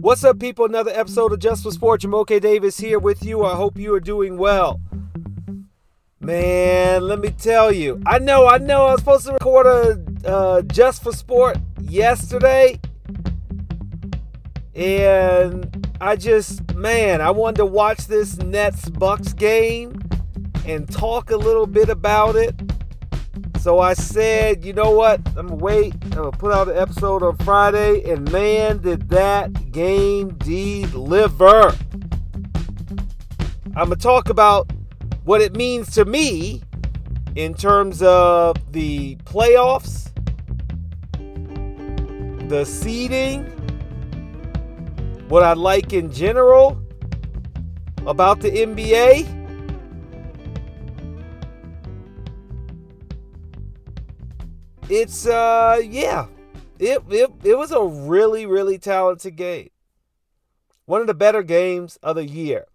What's up, people? Another episode of Just for Sport. Jamoke Davis here with you. I hope you are doing well. Man, let me tell you. I know, I know I was supposed to record a uh, Just for Sport yesterday. And I just, man, I wanted to watch this Nets Bucks game and talk a little bit about it. So I said, you know what? I'm gonna wait. I'm gonna put out an episode on Friday, and man, did that game deliver. I'm gonna talk about what it means to me in terms of the playoffs, the seeding, what I like in general about the NBA it's uh yeah. It, it it was a really really talented game. One of the better games of the year.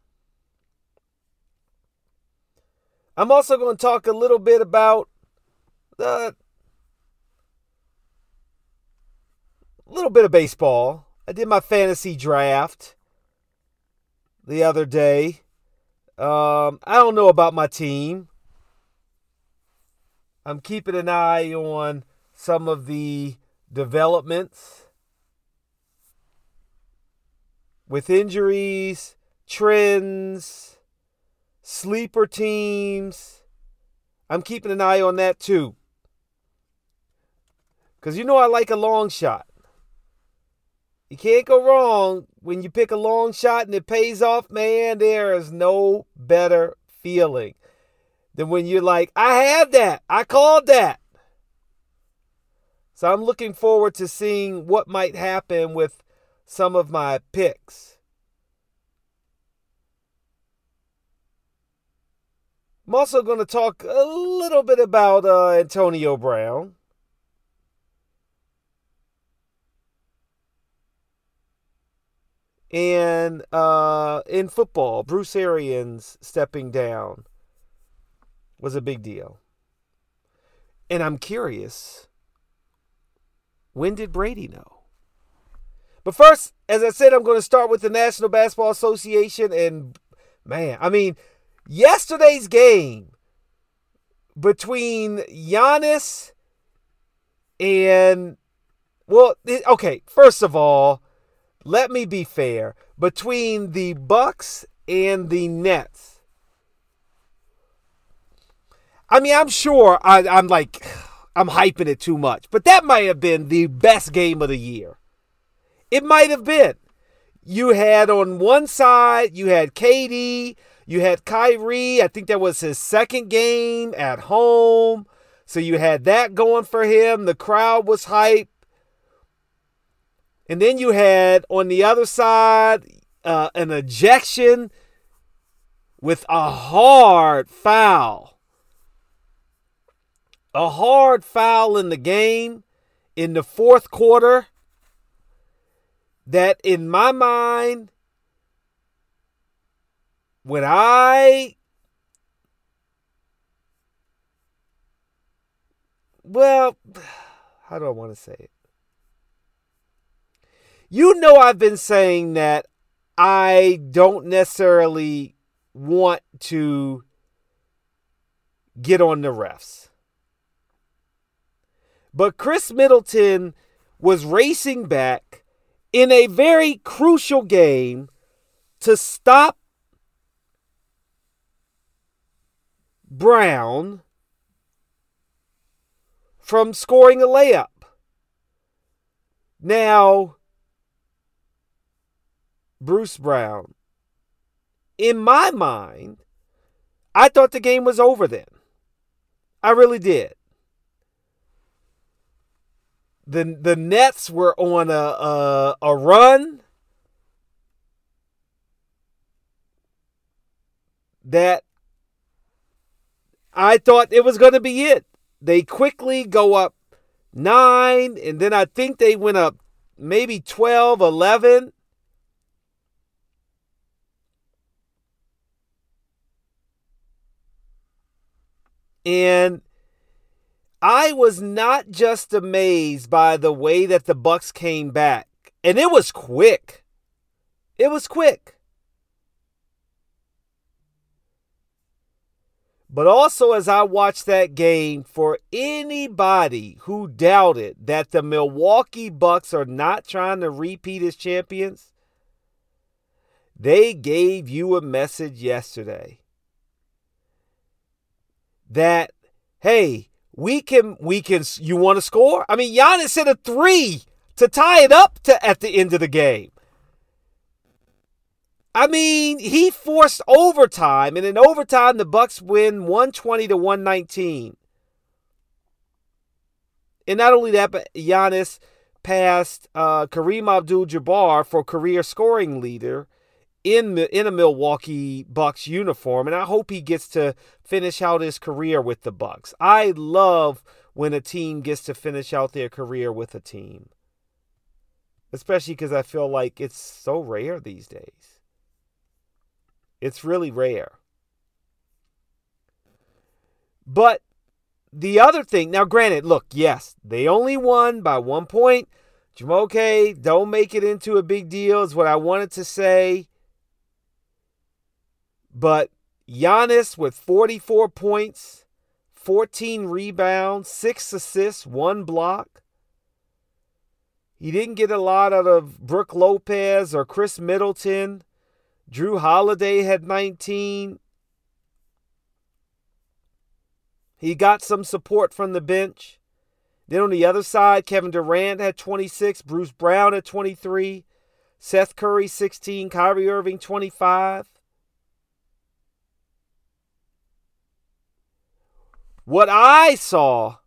I'm also going to talk a little bit about the a little bit of baseball. I did my fantasy draft the other day. Um, i don't know about my team I'm keeping an eye on some of the developments with injuries, trends, sleeper teams. I'm keeping an eye on that too. Because you know I like a long shot. You can't go wrong when you pick a long shot and it pays off, man. There is no better feeling than when you're like, I had that. I called that. So I'm looking forward to seeing what might happen with some of my picks. I'm also going to talk a little bit about uh, Antonio Brown. And uh, in football, Bruce Arians stepping down was a big deal. And I'm curious when did Brady know? But first, as I said, I'm going to start with the National Basketball Association. And man, I mean, yesterday's game between Giannis and, well, okay, first of all, let me be fair. Between the Bucks and the Nets, I mean, I'm sure I, I'm like, I'm hyping it too much, but that might have been the best game of the year. It might have been. You had on one side, you had KD, you had Kyrie. I think that was his second game at home. So you had that going for him. The crowd was hype. And then you had on the other side uh, an ejection with a hard foul a hard foul in the game in the fourth quarter that in my mind when I well how do I want to say it? You know I've been saying that I don't necessarily want to get on the refs but Khris Middleton was racing back in a very crucial game to stop Brown from scoring a layup. Now, Bruce Brown, in my mind, I thought the game was over then. I really did the the Nets were on a a, a run that I thought it was going to be it. They quickly go up 9 and then I think they went up maybe 12, 11. And I was not just amazed by the way that the Bucks came back, and it was quick. It was quick. But also, as I watched that game, for anybody who doubted that the Milwaukee Bucks are not trying to repeat as champions, they gave you a message yesterday that, hey, we can, we can, you want to score? I mean, Giannis hit a three to tie it up to, at the end of the game. I mean, he forced overtime, and in overtime, the Bucks win 120 to 119. And not only that, but Giannis passed uh, Kareem Abdul-Jabbar for career scoring leader in the in a Milwaukee Bucks uniform, and I hope he gets to finish out his career with the Bucks. I love when a team gets to finish out their career with a team, especially because I feel like it's so rare these days. It's really rare. But the other thing, now granted, look, yes, they only won by one point. Jamoke, don't make it into a big deal, is what I wanted to say. But Giannis with 44 points, 14 rebounds, 6 assists, 1 block. He didn't get a lot out of Brook Lopez or Khris Middleton. Jrue Holiday had 19. He got some support from the bench. Then on the other side, Kevin Durant had 26, Bruce Brown had 23, Seth Curry 16, Kyrie Irving 25. What I saw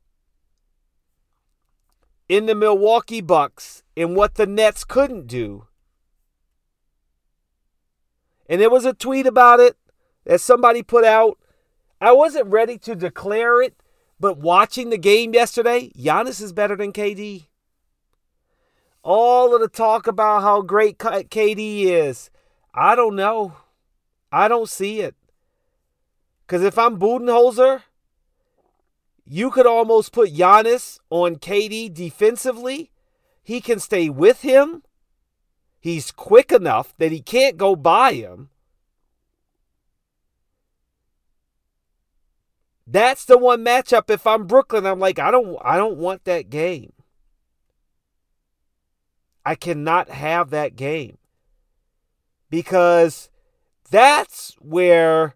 in the Milwaukee Bucks and what the Nets couldn't do and there was a tweet about it that somebody put out. I wasn't ready to declare it, but watching the game yesterday, Giannis is better than KD. All of the talk about how great KD is, I don't know. I don't see it. Because if I'm Budenholzer, you could almost put Giannis on KD defensively. He can stay with him. He's quick enough that he can't go by him. That's the one matchup if I'm Brooklyn I'm like I don't I don't want that game. I cannot have that game. Because that's where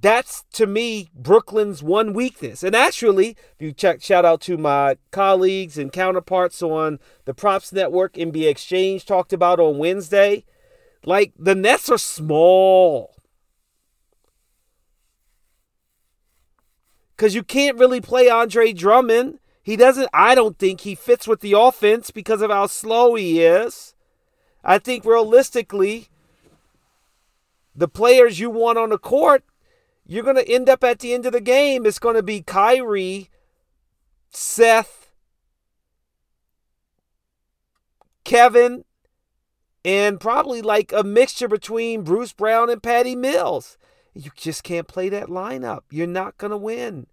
that's to me Brooklyn's one weakness. And actually, if you check, shout out to my colleagues and counterparts on the Props Network, NBA Exchange talked about on Wednesday. Like the Nets are small. Because you can't really play Andre Drummond. He doesn't, I don't think he fits with the offense because of how slow he is. I think realistically, the players you want on the court you're going to end up at the end of the game. It's going to be Kyrie, Seth, Kevin, and probably like a mixture between Bruce Brown and Patty Mills. You just can't play that lineup. You're not going to win.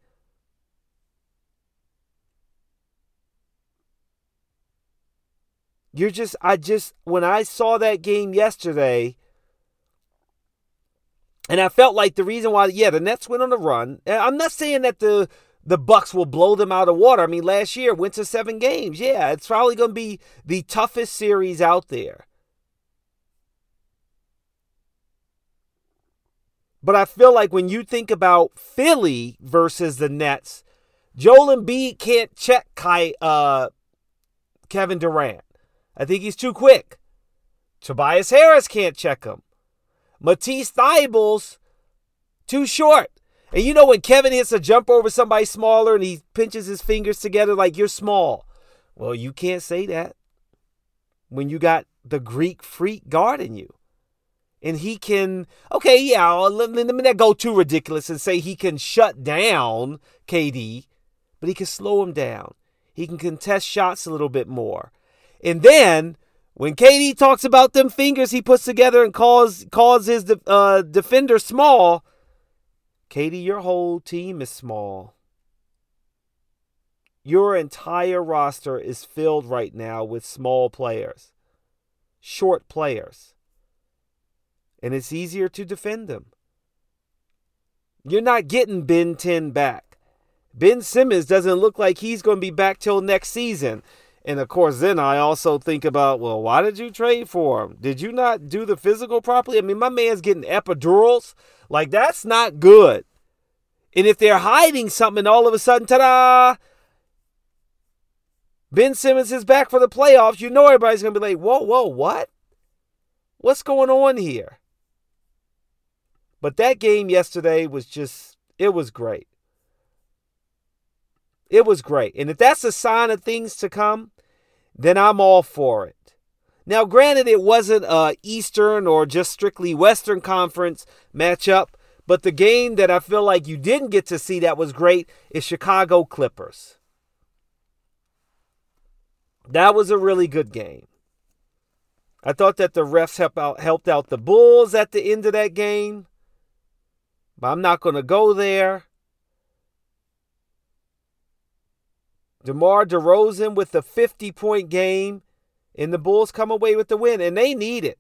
You're just, I just, when I saw that game yesterday, and I felt like the reason why, yeah, the Nets went on a run. I'm not saying that the the Bucks will blow them out of water. I mean, last year went to seven games. Yeah, it's probably going to be the toughest series out there. But I feel like when you think about Philly versus the Nets, Joel Embiid can't check Kai, uh, Kevin Durant. I think he's too quick. Tobias Harris can't check him. Matisse Thybulle, too short. And you know when Kevin hits a jump over somebody smaller and he pinches his fingers together like you're small. Well, you can't say that when you got the Greek freak guarding you. And he can, okay, yeah, uh, let, let me not go too ridiculous and say he can shut down KD, but he can slow him down. He can contest shots a little bit more. And then when KD talks about them fingers he puts together and calls calls his uh, defender small, KD, your whole team is small. Your entire roster is filled right now with small players, short players. And it's easier to defend them. You're not getting Ben 10 back. Ben Simmons doesn't look like he's going to be back till next season. And of course, then I also think about, well, why did you trade for him? Did you not do the physical properly? I mean, my man's getting epidurals. Like, that's not good. And if they're hiding something, all of a sudden, ta da! Ben Simmons is back for the playoffs. You know everybody's going to be like, whoa, whoa, what? What's going on here? But that game yesterday was just, it was great. It was great. And if that's a sign of things to come, then I'm all for it. Now, granted, it wasn't a Eastern or just strictly Western Conference matchup, but the game that I feel like you didn't get to see that was great is Chicago Clippers. That was a really good game. I thought that the refs help out, helped out the Bulls at the end of that game, but I'm not going to go there. DeMar DeRozan with a 50 point game, and the Bulls come away with the win, and they need it.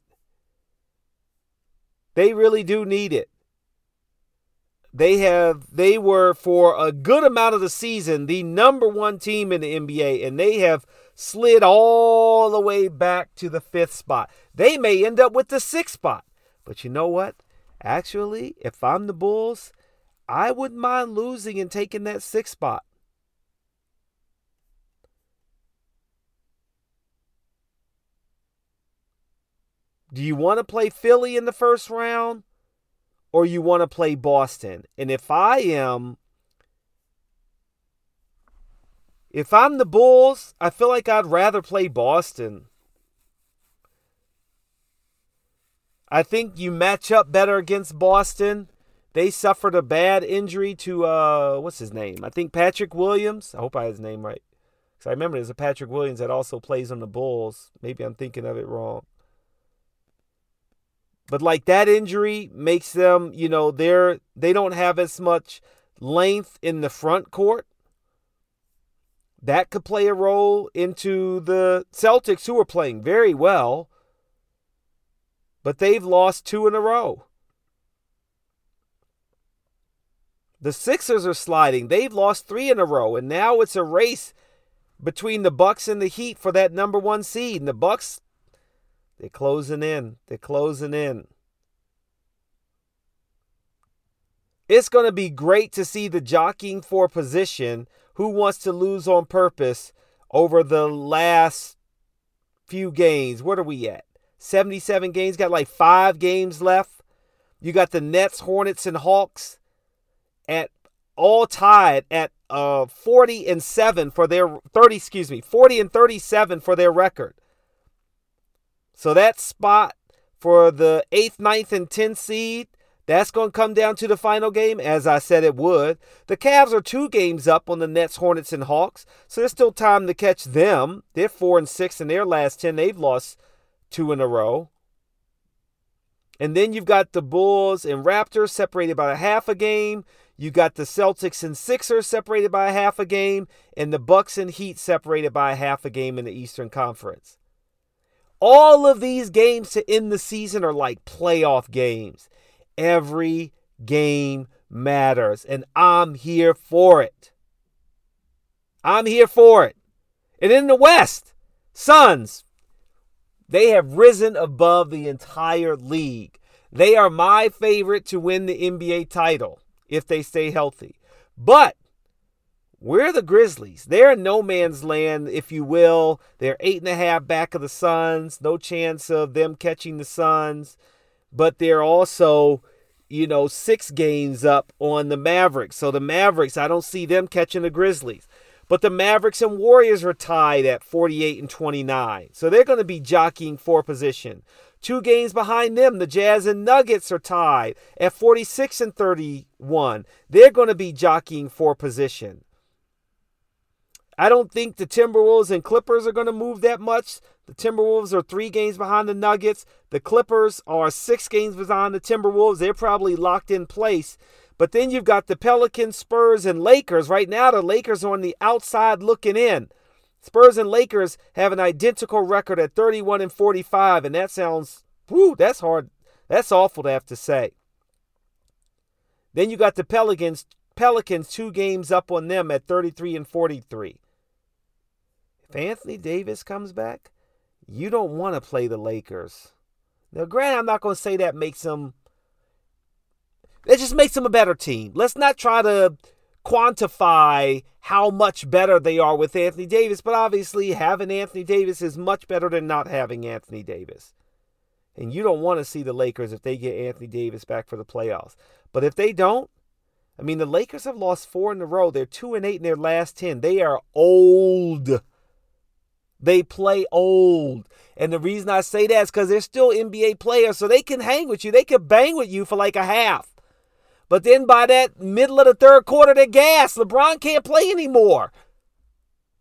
They really do need it. They have they were for a good amount of the season the number one team in the NBA, and they have slid all the way back to the fifth spot. They may end up with the sixth spot. But you know what? Actually, if I'm the Bulls, I wouldn't mind losing and taking that sixth spot. Do you want to play Philly in the first round or you want to play Boston? And if I am if I'm the Bulls, I feel like I'd rather play Boston. I think you match up better against Boston. They suffered a bad injury to uh what's his name? I think Patrick Williams. I hope I have his name right. Because I remember there's a Patrick Williams that also plays on the Bulls. Maybe I'm thinking of it wrong. But like that injury makes them, you know, they're they don't have as much length in the front court. That could play a role into the Celtics who are playing very well. But they've lost two in a row. The Sixers are sliding. They've lost 3 in a row and now it's a race between the Bucks and the Heat for that number 1 seed. And the Bucks they're closing in. They're closing in. It's going to be great to see the jockeying for position. Who wants to lose on purpose over the last few games? What are we at? 77 games. Got like five games left. You got the Nets, Hornets, and Hawks at all tied at uh 40 and 7 for their 30 excuse me 40 and 37 for their record so that spot for the eighth, ninth, and tenth seed, that's going to come down to the final game, as I said it would. The Cavs are two games up on the Nets, Hornets, and Hawks, so there's still time to catch them. They're four and six in their last ten. They've lost two in a row. And then you've got the Bulls and Raptors separated by a half a game. You got the Celtics and Sixers separated by a half a game, and the Bucks and Heat separated by a half a game in the Eastern Conference. All of these games to end the season are like playoff games. Every game matters, and I'm here for it. I'm here for it. And in the West, Suns, they have risen above the entire league. They are my favorite to win the NBA title if they stay healthy. But we're the Grizzlies. They're no man's land, if you will. They're eight and a half back of the Suns. No chance of them catching the Suns. But they're also, you know, six games up on the Mavericks. So the Mavericks, I don't see them catching the Grizzlies. But the Mavericks and Warriors are tied at 48 and 29. So they're going to be jockeying for position. Two games behind them, the Jazz and Nuggets are tied at 46 and 31. They're going to be jockeying for position. I don't think the Timberwolves and Clippers are going to move that much. The Timberwolves are three games behind the Nuggets. The Clippers are six games behind the Timberwolves. They're probably locked in place. But then you've got the Pelicans, Spurs, and Lakers. Right now, the Lakers are on the outside looking in. Spurs and Lakers have an identical record at 31 and 45, and that sounds, whoo, that's hard. That's awful to have to say. Then you got the Pelicans, Pelicans two games up on them at 33 and 43. If Anthony Davis comes back, you don't want to play the Lakers. Now, granted, I'm not going to say that makes them. It just makes them a better team. Let's not try to quantify how much better they are with Anthony Davis, but obviously having Anthony Davis is much better than not having Anthony Davis. And you don't want to see the Lakers if they get Anthony Davis back for the playoffs. But if they don't, I mean, the Lakers have lost four in a row. They're two and eight in their last 10. They are old. They play old. And the reason I say that is because they're still NBA players, so they can hang with you. They can bang with you for like a half. But then by that middle of the third quarter, they're gas. LeBron can't play anymore.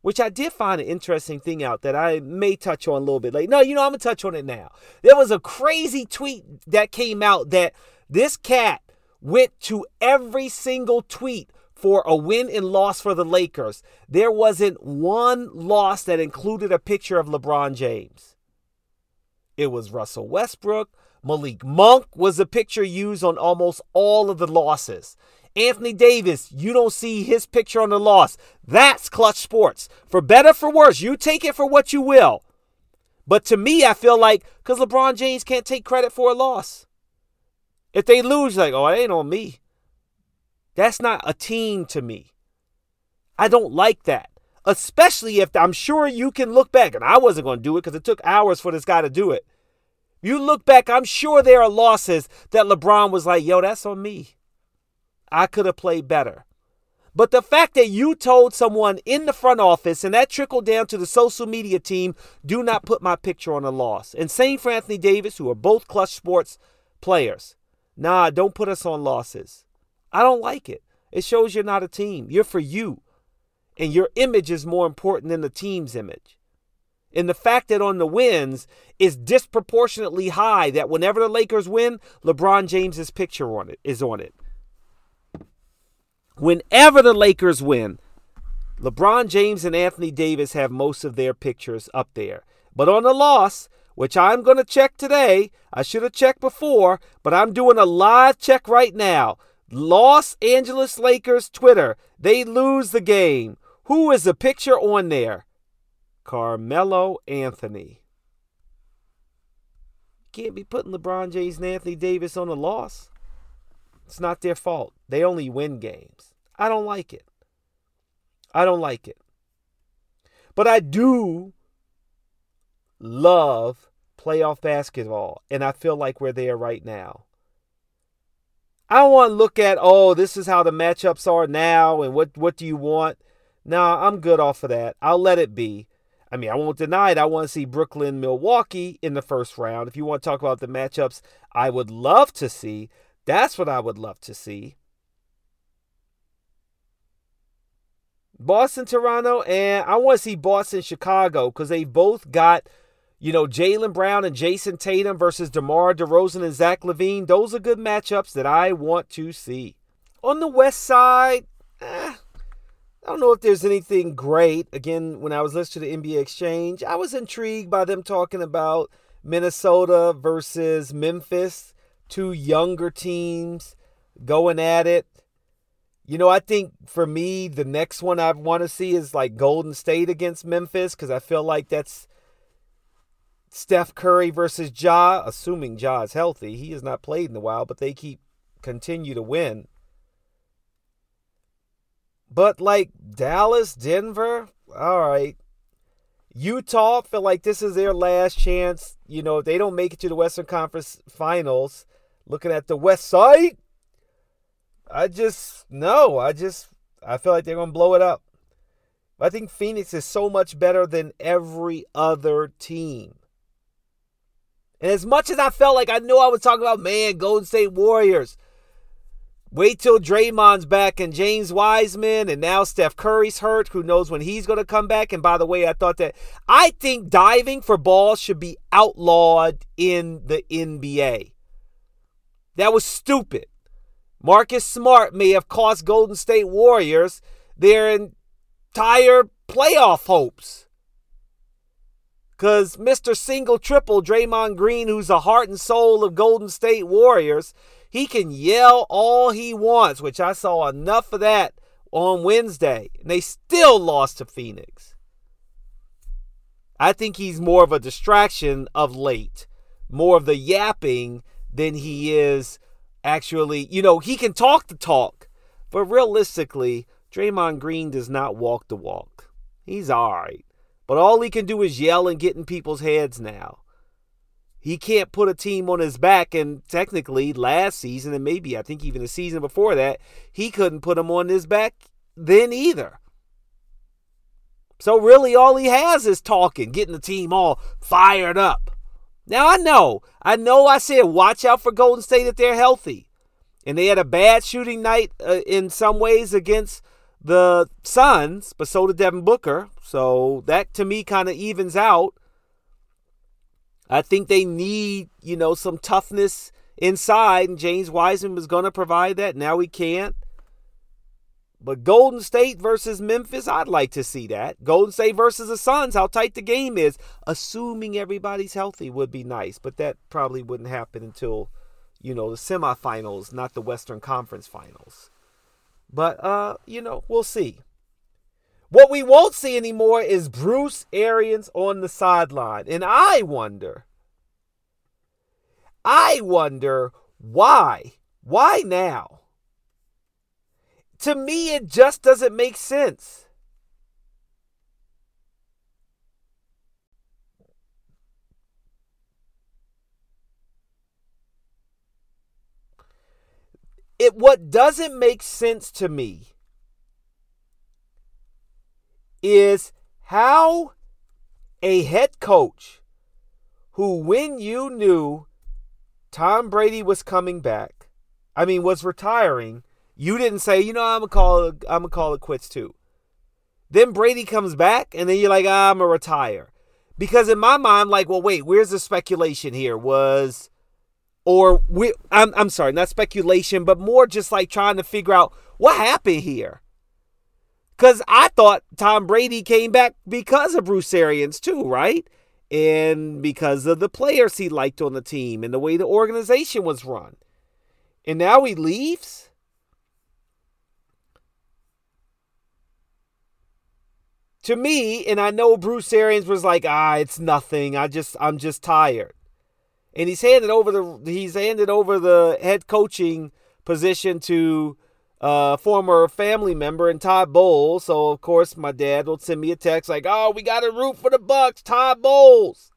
Which I did find an interesting thing out that I may touch on a little bit later. No, you know, I'm going to touch on it now. There was a crazy tweet that came out that this cat went to every single tweet for a win and loss for the Lakers. There wasn't one loss that included a picture of LeBron James. It was Russell Westbrook. Malik Monk was a picture used on almost all of the losses. Anthony Davis, you don't see his picture on the loss. That's Klutch Sports. For better, for worse, you take it for what you will. But to me, I feel like because LeBron James can't take credit for a loss. If they lose, like, oh, it ain't on me. That's not a team to me. I don't like that. Especially if I'm sure you can look back, and I wasn't going to do it because it took hours for this guy to do it. You look back, I'm sure there are losses that LeBron was like, yo, that's on me. I could have played better. But the fact that you told someone in the front office and that trickled down to the social media team, do not put my picture on a loss. And same for Anthony Davis, who are both Klutch Sports players. Nah, don't put us on losses. I don't like it. It shows you're not a team. You're for you. And your image is more important than the team's image. And the fact that on the wins is disproportionately high that whenever the Lakers win, LeBron James's picture on it is on it. Whenever the Lakers win, LeBron James and Anthony Davis have most of their pictures up there. But on the loss, which I'm going to check today, I should have checked before, but I'm doing a live check right now. Los Angeles Lakers Twitter, they lose the game. Who is the picture on there? Carmelo Anthony. Can't be putting LeBron James and Anthony Davis on a loss. It's not their fault. They only win games. I don't like it. I don't like it. But I do love playoff basketball, and I feel like we're there right now. I don't want to look at, oh, this is how the matchups are now and what, what do you want? Nah, I'm good off of that. I'll let it be. I mean, I won't deny it. I want to see Brooklyn, Milwaukee in the first round. If you want to talk about the matchups I would love to see, that's what I would love to see. Boston, Toronto, and I want to see Boston, Chicago because they both got you know, Jaylen Brown and Jayson Tatum versus DeMar DeRozan and Zach LaVine, those are good matchups that I want to see. On the West Side, eh, I don't know if there's anything great. Again, when I was listening to the NBA Exchange, I was intrigued by them talking about Minnesota versus Memphis, two younger teams going at it. You know, I think for me, the next one I want to see is like Golden State against Memphis because I feel like that's Steph Curry versus Ja, assuming Ja is healthy. He has not played in a while, but they keep continue to win. But like Dallas, Denver, all right. Utah feel like this is their last chance. You know, if they don't make it to the Western Conference Finals, looking at the West Side, I just no, I just I feel like they're gonna blow it up. I think Phoenix is so much better than every other team. And as much as I felt like I knew I was talking about, man, Golden State Warriors. Wait till Draymond's back and James Wiseman, and now Steph Curry's hurt. Who knows when he's going to come back? And by the way, I thought that I think diving for balls should be outlawed in the NBA. That was stupid. Marcus Smart may have cost Golden State Warriors their entire playoff hopes. Because Mr. Single Triple, Draymond Green, who's the heart and soul of Golden State Warriors, he can yell all he wants, which I saw enough of that on Wednesday. And they still lost to Phoenix. I think he's more of a distraction of late, more of the yapping than he is actually. You know, he can talk the talk, but realistically, Draymond Green does not walk the walk. He's all right. But all he can do is yell and get in people's heads now. He can't put a team on his back, and technically, last season, and maybe I think even the season before that, he couldn't put them on his back then either. So, really, all he has is talking, getting the team all fired up. Now, I know, I know I said watch out for Golden State if they're healthy. And they had a bad shooting night uh, in some ways against the Suns, but so did Devin Booker. So that to me kind of evens out. I think they need, you know, some toughness inside, and James Wiseman was going to provide that. Now he can't. But Golden State versus Memphis, I'd like to see that. Golden State versus the Suns, how tight the game is, assuming everybody's healthy, would be nice. But that probably wouldn't happen until, you know, the semifinals, not the Western Conference finals. But uh, you know, we'll see. What we won't see anymore is Bruce Arians on the sideline. And I wonder, I wonder why? Why now? To me, it just doesn't make sense. It what doesn't make sense to me is how a head coach who when you knew Tom Brady was coming back, I mean was retiring, you didn't say, you know, I'm gonna call it, I'm gonna call it quits too. Then Brady comes back, and then you're like, ah, I'm gonna retire, because in my mind, like, well, wait, where's the speculation here? Was or we I'm I'm sorry, not speculation, but more just like trying to figure out what happened here. Cuz I thought Tom Brady came back because of Bruce Arians too, right? And because of the players he liked on the team and the way the organization was run. And now he leaves? To me, and I know Bruce Arians was like, "Ah, it's nothing. I just I'm just tired." And he's handed over the he's handed over the head coaching position to a uh, former family member and Todd Bowles. So of course my dad will send me a text like, "Oh, we got to root for the Bucs, Todd Bowles."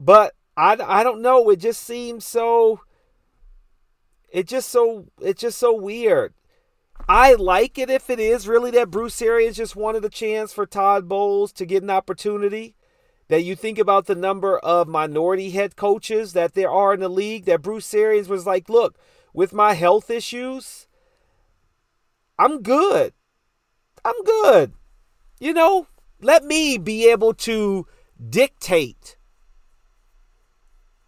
But I, I don't know. It just seems so. It just so it's just so weird. I like it if it is really that Bruce Arians just wanted a chance for Todd Bowles to get an opportunity. That you think about the number of minority head coaches that there are in the league, that Bruce Arians was like, look, with my health issues, I'm good. I'm good. You know, let me be able to dictate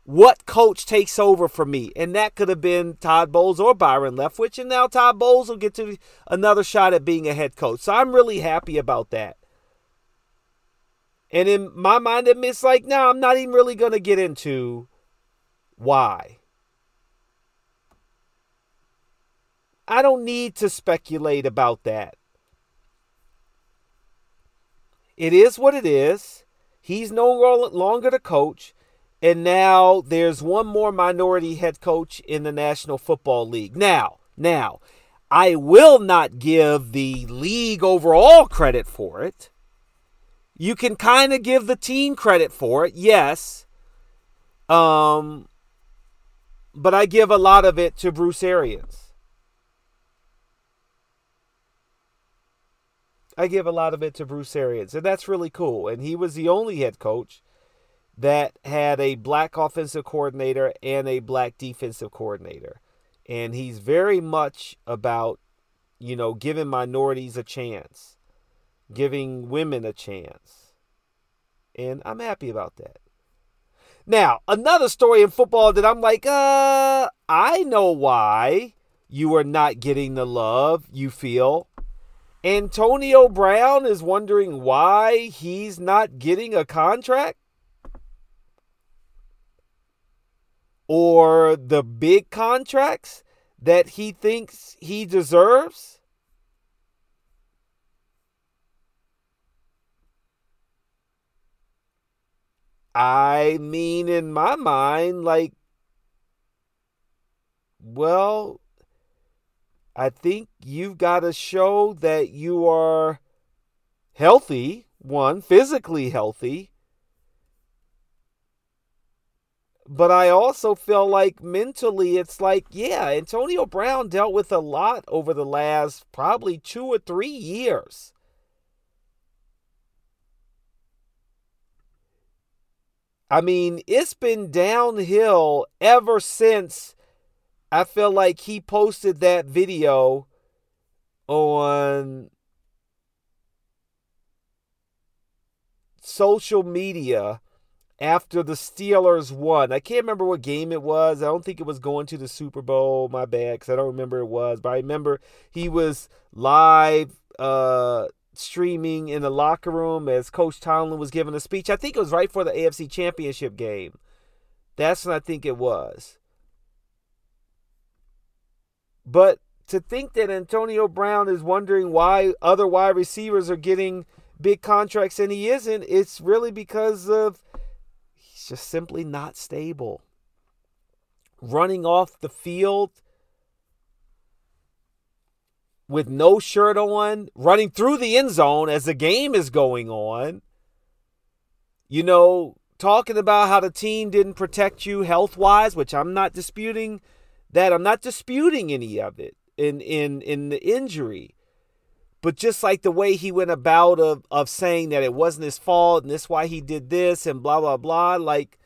what coach takes over for me. And that could have been Todd Bowles or Byron Leftwich. And now Todd Bowles will get to another shot at being a head coach. So I'm really happy about that. And in my mind, it's like, no, I'm not even really going to get into why. I don't need to speculate about that. It is what it is. He's no longer the coach. And now there's one more minority head coach in the National Football League. Now, now, I will not give the league overall credit for it. You can kind of give the team credit for it, yes. Um, but I give a lot of it to Bruce Arians. I give a lot of it to Bruce Arians, and that's really cool. And he was the only head coach that had a black offensive coordinator and a black defensive coordinator. And he's very much about, you know, giving minorities a chance, giving women a chance. And I'm happy about that. Now, another story in football that I'm like, uh, I know why you are not getting the love you feel. Antonio Brown is wondering why he's not getting a contract. Or the big contracts that he thinks he deserves. I mean, in my mind, like, well, I think you've got to show that you are healthy, one, physically healthy. But I also feel like mentally, it's like, yeah, Antonio Brown dealt with a lot over the last probably two or three years. I mean, it's been downhill ever since I feel like he posted that video on social media after the Steelers won. I can't remember what game it was. I don't think it was going to the Super Bowl. My bad, because I don't remember it was. But I remember he was live uh, streaming in the locker room as Coach Tomlin was giving a speech. I think it was right for the AFC Championship game. That's what I think it was. But to think that Antonio Brown is wondering why other wide receivers are getting big contracts and he isn't, it's really because of just simply not stable. Running off the field with no shirt on, running through the end zone as the game is going on. You know, talking about how the team didn't protect you health wise, which I'm not disputing that. I'm not disputing any of it in in in the injury. But just like the way he went about of of saying that it wasn't his fault and this why he did this and blah blah blah, like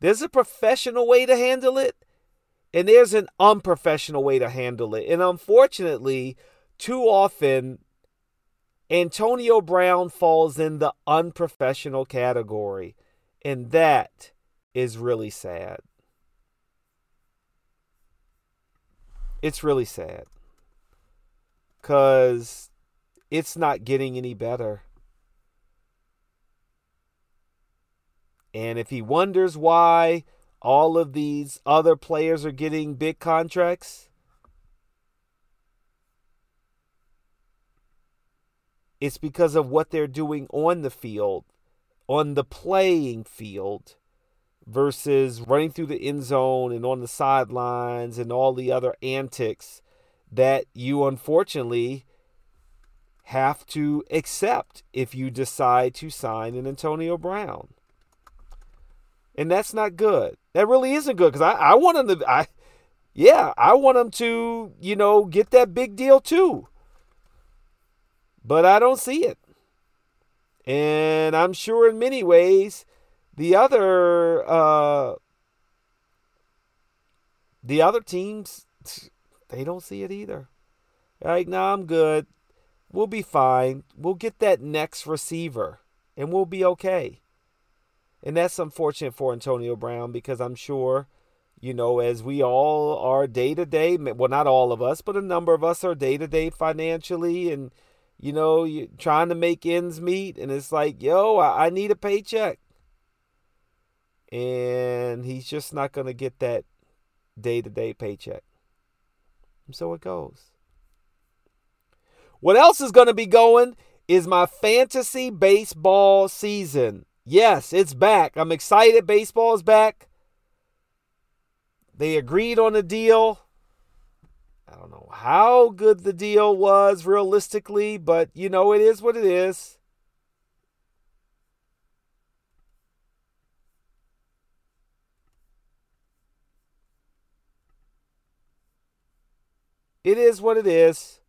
there's a professional way to handle it and there's an unprofessional way to handle it. And unfortunately, too often, Antonio Brown falls in the unprofessional category. And that is really sad. It's really sad. Because it's not getting any better. And if he wonders why all of these other players are getting big contracts? It's because of what they're doing on the field, on the playing field, versus running through the end zone and on the sidelines and all the other antics that you unfortunately have to accept if you decide to sign an Antonio Brown. And that's not good. That really isn't good because I, I want him to I yeah, I want him to, you know, get that big deal too. But I don't see it. And I'm sure in many ways the other uh the other teams they don't see it either. Like, no, nah, I'm good. We'll be fine. We'll get that next receiver and we'll be okay. And that's unfortunate for Antonio Brown because I'm sure, you know, as we all are day to day, well, not all of us, but a number of us are day to day financially and, you know, you trying to make ends meet. And it's like, yo, I, I need a paycheck. And he's just not going to get that day to day paycheck. And so it goes. What else is going to be going is my fantasy baseball season. Yes, it's back. I'm excited. Baseball is back. They agreed on a deal. I don't know how good the deal was realistically, but you know, it is what it is. It is what it is.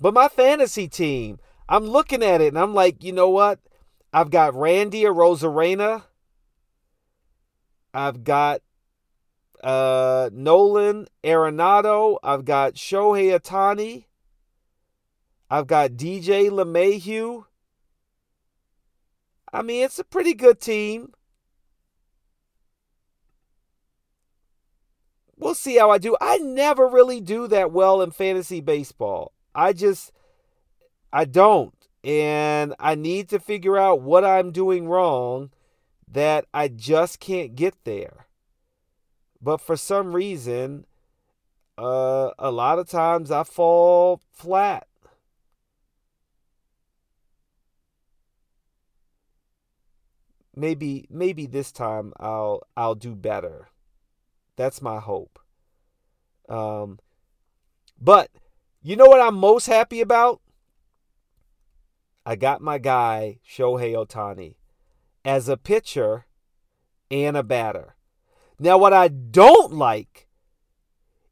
But my fantasy team, I'm looking at it and I'm like, you know what? I've got Randy Arozarena. I've got uh, Nolan Arenado. I've got Shohei Ohtani. I've got DJ LeMahieu. I mean, it's a pretty good team. We'll see how I do. I never really do that well in fantasy baseball. I just, I don't. And I need to figure out what I'm doing wrong that I just can't get there. But for some reason, uh, a lot of times I fall flat. Maybe maybe this time I'll I'll do better. That's my hope. Um, but you know what I'm most happy about? I got my guy Shohei Ohtani as a pitcher and a batter. Now, what I don't like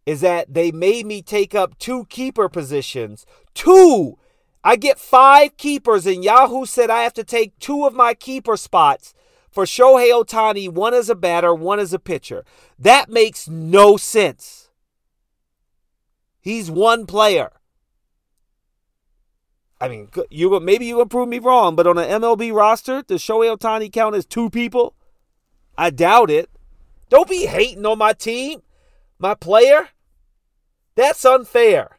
is that they made me take up two keeper positions. Two! I get five keepers, and Yahoo said I have to take two of my keeper spots for Shohei Ohtani, one as a batter, one as a pitcher. That makes no sense. He's one player. I mean, you maybe you can prove me wrong, but on an MLB roster, does Shohei Ohtani count as two people? I doubt it. Don't be hating on my team, my player. That's unfair.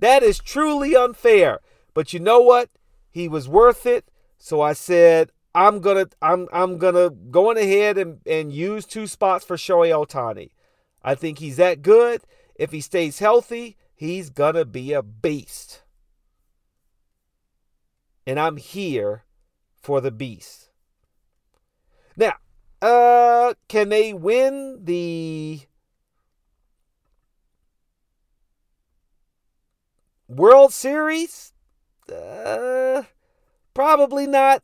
That is truly unfair. But you know what? He was worth it. So I said, I'm gonna I'm I'm gonna go on ahead and, and use two spots for Shohei Ohtani. I think he's that good. If he stays healthy, he's gonna be a beast and I'm here for the beast. Now, uh, can they win the World Series? Uh, probably not.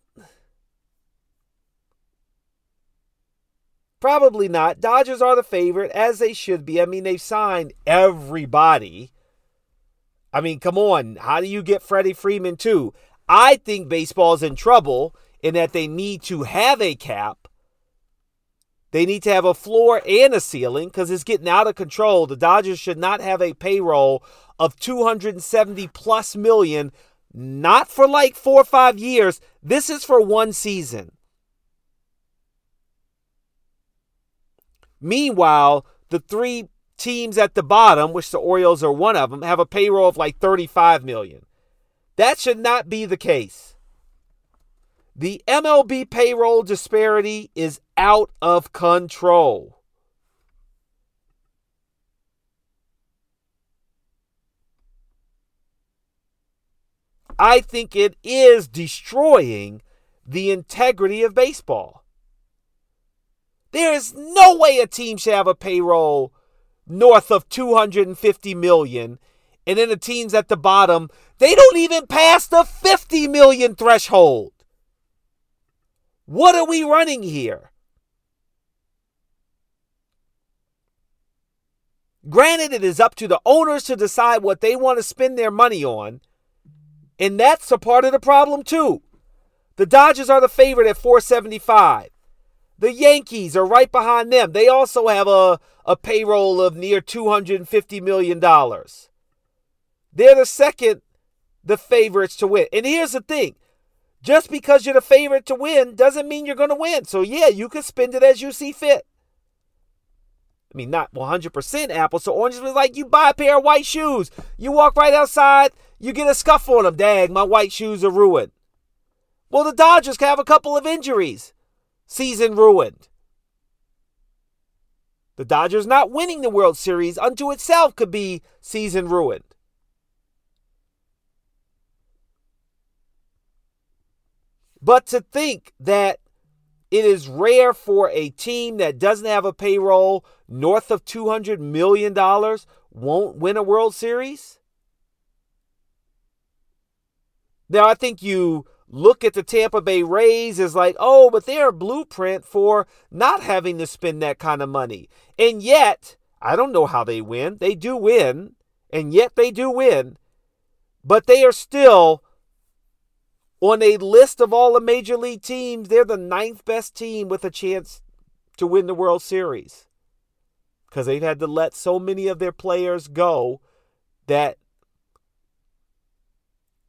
Probably not. Dodgers are the favorite, as they should be. I mean, they've signed everybody. I mean, come on. How do you get Freddie Freeman, too? I think baseball's in trouble in that they need to have a cap. They need to have a floor and a ceiling because it's getting out of control. The Dodgers should not have a payroll of 270 plus million, not for like four or five years. This is for one season. Meanwhile, the three teams at the bottom, which the Orioles are one of them, have a payroll of like 35 million. That should not be the case. The MLB payroll disparity is out of control. I think it is destroying the integrity of baseball. There is no way a team should have a payroll north of 250 million and then the teams at the bottom, they don't even pass the 50 million threshold. What are we running here? Granted, it is up to the owners to decide what they want to spend their money on, and that's a part of the problem too. The Dodgers are the favorite at 475. The Yankees are right behind them. They also have a, a payroll of near $250 million. They're the second, the favorites to win. And here's the thing just because you're the favorite to win doesn't mean you're going to win. So, yeah, you can spend it as you see fit. I mean, not 100% apples to oranges, but like you buy a pair of white shoes. You walk right outside, you get a scuff on them. Dag, my white shoes are ruined. Well, the Dodgers can have a couple of injuries. Season ruined. The Dodgers not winning the World Series unto itself could be season ruined. But to think that it is rare for a team that doesn't have a payroll north of $200 million won't win a World Series? Now, I think you look at the Tampa Bay Rays as like, oh, but they're a blueprint for not having to spend that kind of money. And yet, I don't know how they win. They do win, and yet they do win, but they are still on a list of all the major league teams, they're the ninth best team with a chance to win the World Series. Because they've had to let so many of their players go that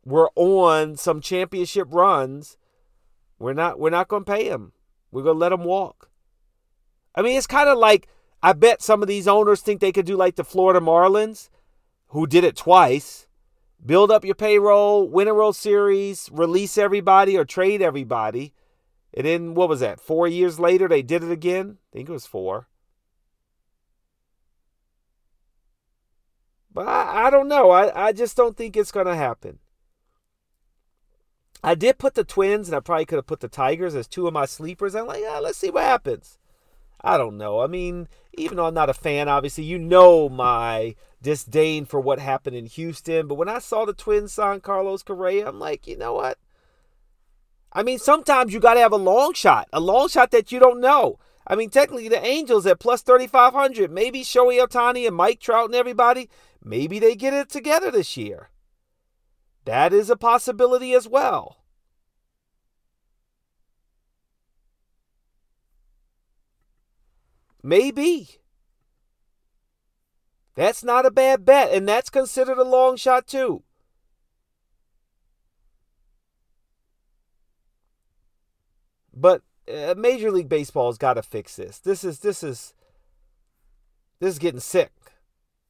were on some championship runs We're not we're not going to pay him. We're going to let him walk. I mean, it's kind of like I bet some of these owners think they could do like the Florida Marlins, who did it twice. Build up your payroll, win a World Series, release everybody or trade everybody. And then what was that? 4 years later they did it again. I think it was 4. But I, I don't know. I, I just don't think it's going to happen. I did put the Twins, and I probably could have put the Tigers as two of my sleepers. I'm like, yeah, let's see what happens. I don't know. I mean, even though I'm not a fan, obviously, you know my disdain for what happened in Houston. But when I saw the Twins sign Carlos Correa, I'm like, you know what? I mean, sometimes you got to have a long shot, a long shot that you don't know. I mean, technically, the Angels at plus 3,500, maybe Shohei Ohtani and Mike Trout and everybody, maybe they get it together this year. That is a possibility as well. Maybe. That's not a bad bet, and that's considered a long shot too. But uh, Major League Baseball's got to fix this. This is this is this is getting sick,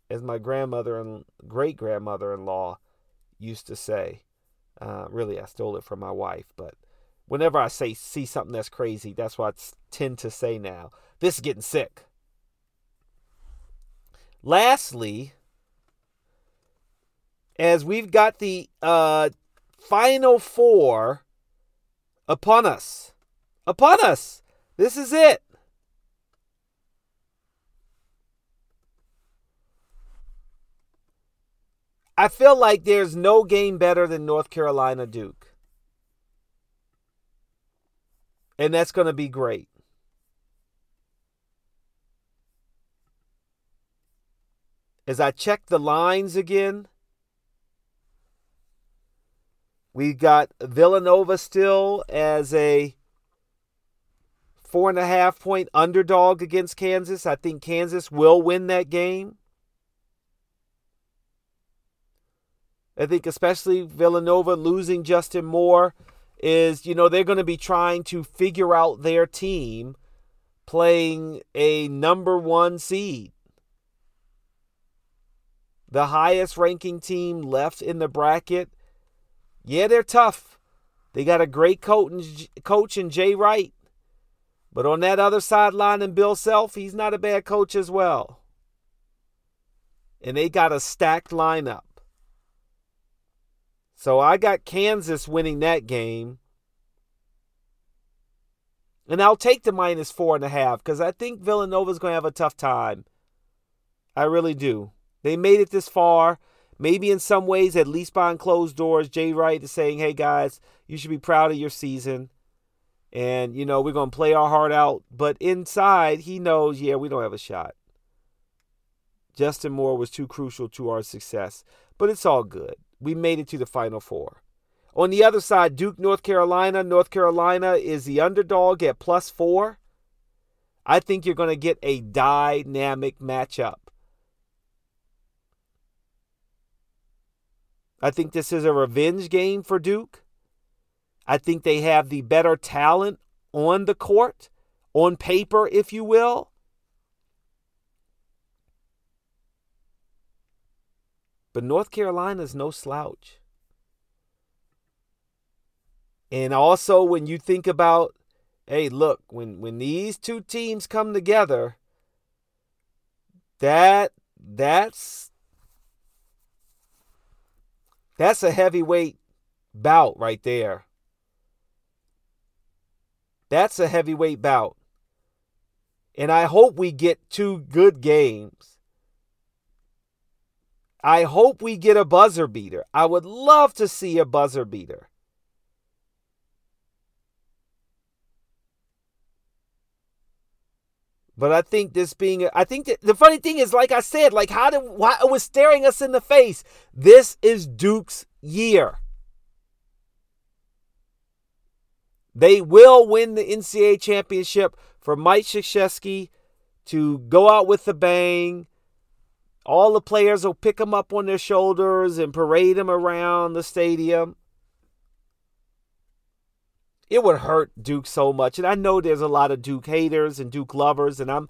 as my grandmother and great grandmother-in-law used to say. Uh, really, I stole it from my wife, but whenever I say see something that's crazy, that's what I tend to say now. This is getting sick. Lastly, as we've got the uh, final four upon us, upon us, this is it. I feel like there's no game better than North Carolina Duke. And that's going to be great. As I check the lines again, we've got Villanova still as a four and a half point underdog against Kansas. I think Kansas will win that game. I think especially Villanova losing Justin Moore is, you know, they're going to be trying to figure out their team playing a number one seed. The highest ranking team left in the bracket. Yeah, they're tough. They got a great coach in Jay Wright. But on that other sideline in Bill Self, he's not a bad coach as well. And they got a stacked lineup. So I got Kansas winning that game. And I'll take the minus four and a half because I think Villanova's going to have a tough time. I really do. They made it this far. Maybe in some ways, at least behind closed doors, Jay Wright is saying, hey guys, you should be proud of your season. And, you know, we're going to play our heart out. But inside, he knows, yeah, we don't have a shot. Justin Moore was too crucial to our success. But it's all good we made it to the Final Four. On the other side, Duke, North Carolina. North Carolina is the underdog at plus four. I think you're going to get a dynamic matchup. I think this is a revenge game for Duke. I think they have the better talent on the court, on paper, if you will. But North Carolina's no slouch. And also when you think about, hey, look, when when these two teams come together, that that's that's a heavyweight bout right there. That's a heavyweight bout. And I hope we get two good games. I hope we get a buzzer beater. I would love to see a buzzer beater. But I think this being, I think that the funny thing is, like I said, like how did, why it was staring us in the face. This is Duke's year. They will win the NCAA championship for Mike Krzyzewski to go out with a bang all the players will pick him up on their shoulders and parade him around the stadium. it would hurt Duke so much. And I know there's a lot of Duke haters and Duke lovers, and I'm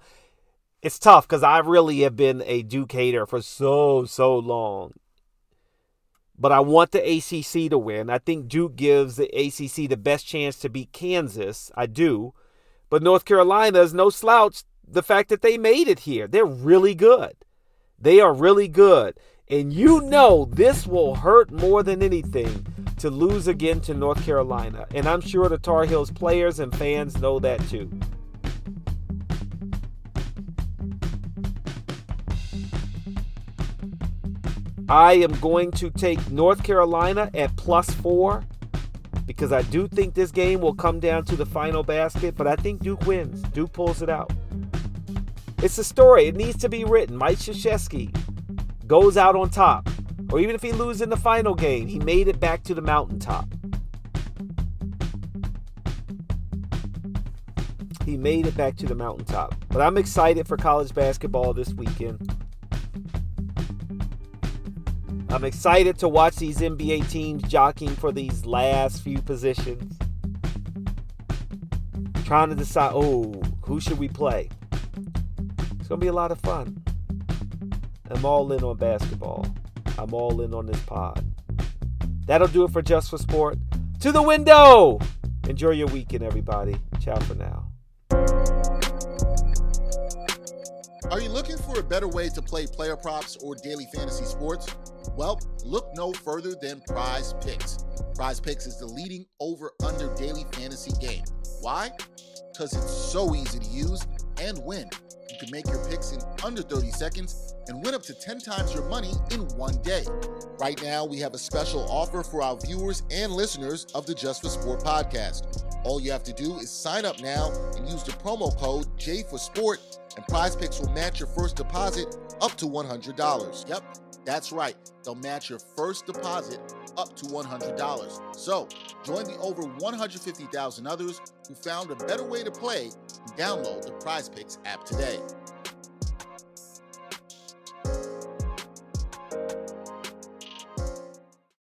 it's tough because I really have been a Duke hater for so, so long. But I want the ACC to win. I think Duke gives the ACC the best chance to beat Kansas. I do. But North Carolina is no slouch. The fact that they made it here, they're really good. They are really good. And you know this will hurt more than anything to lose again to North Carolina. And I'm sure the Tar Heels players and fans know that too. I am going to take North Carolina at plus four because I do think this game will come down to the final basket, but I think Duke wins. Duke pulls it out. It's a story. It needs to be written. Mike Krzyzewski goes out on top. Or even if he loses in the final game, he made it back to the mountaintop. He made it back to the mountaintop. But I'm excited for college basketball this weekend. I'm excited to watch these NBA teams jockeying for these last few positions. Trying to decide, oh, who should we play? It's going to be a lot of fun. I'm all in on basketball. I'm all in on this pod. That'll do it for Just for Sport. To the window! Enjoy your weekend, everybody. Ciao for now. Are you looking for a better way to play player props or daily fantasy sports? Well, look no further than Prize Picks. Prize Picks is the leading over under daily fantasy game. Why? Because it's so easy to use and win. You can make your picks in under 30 seconds and win up to 10 times your money in one day. Right now, we have a special offer for our viewers and listeners of the Just for Sport podcast. All you have to do is sign up now and use the promo code J for Sport, and Prize Picks will match your first deposit up to $100. Yep, that's right. They'll match your first deposit up to $100. So join the over 150,000 others who found a better way to play and download the Prize Picks app today.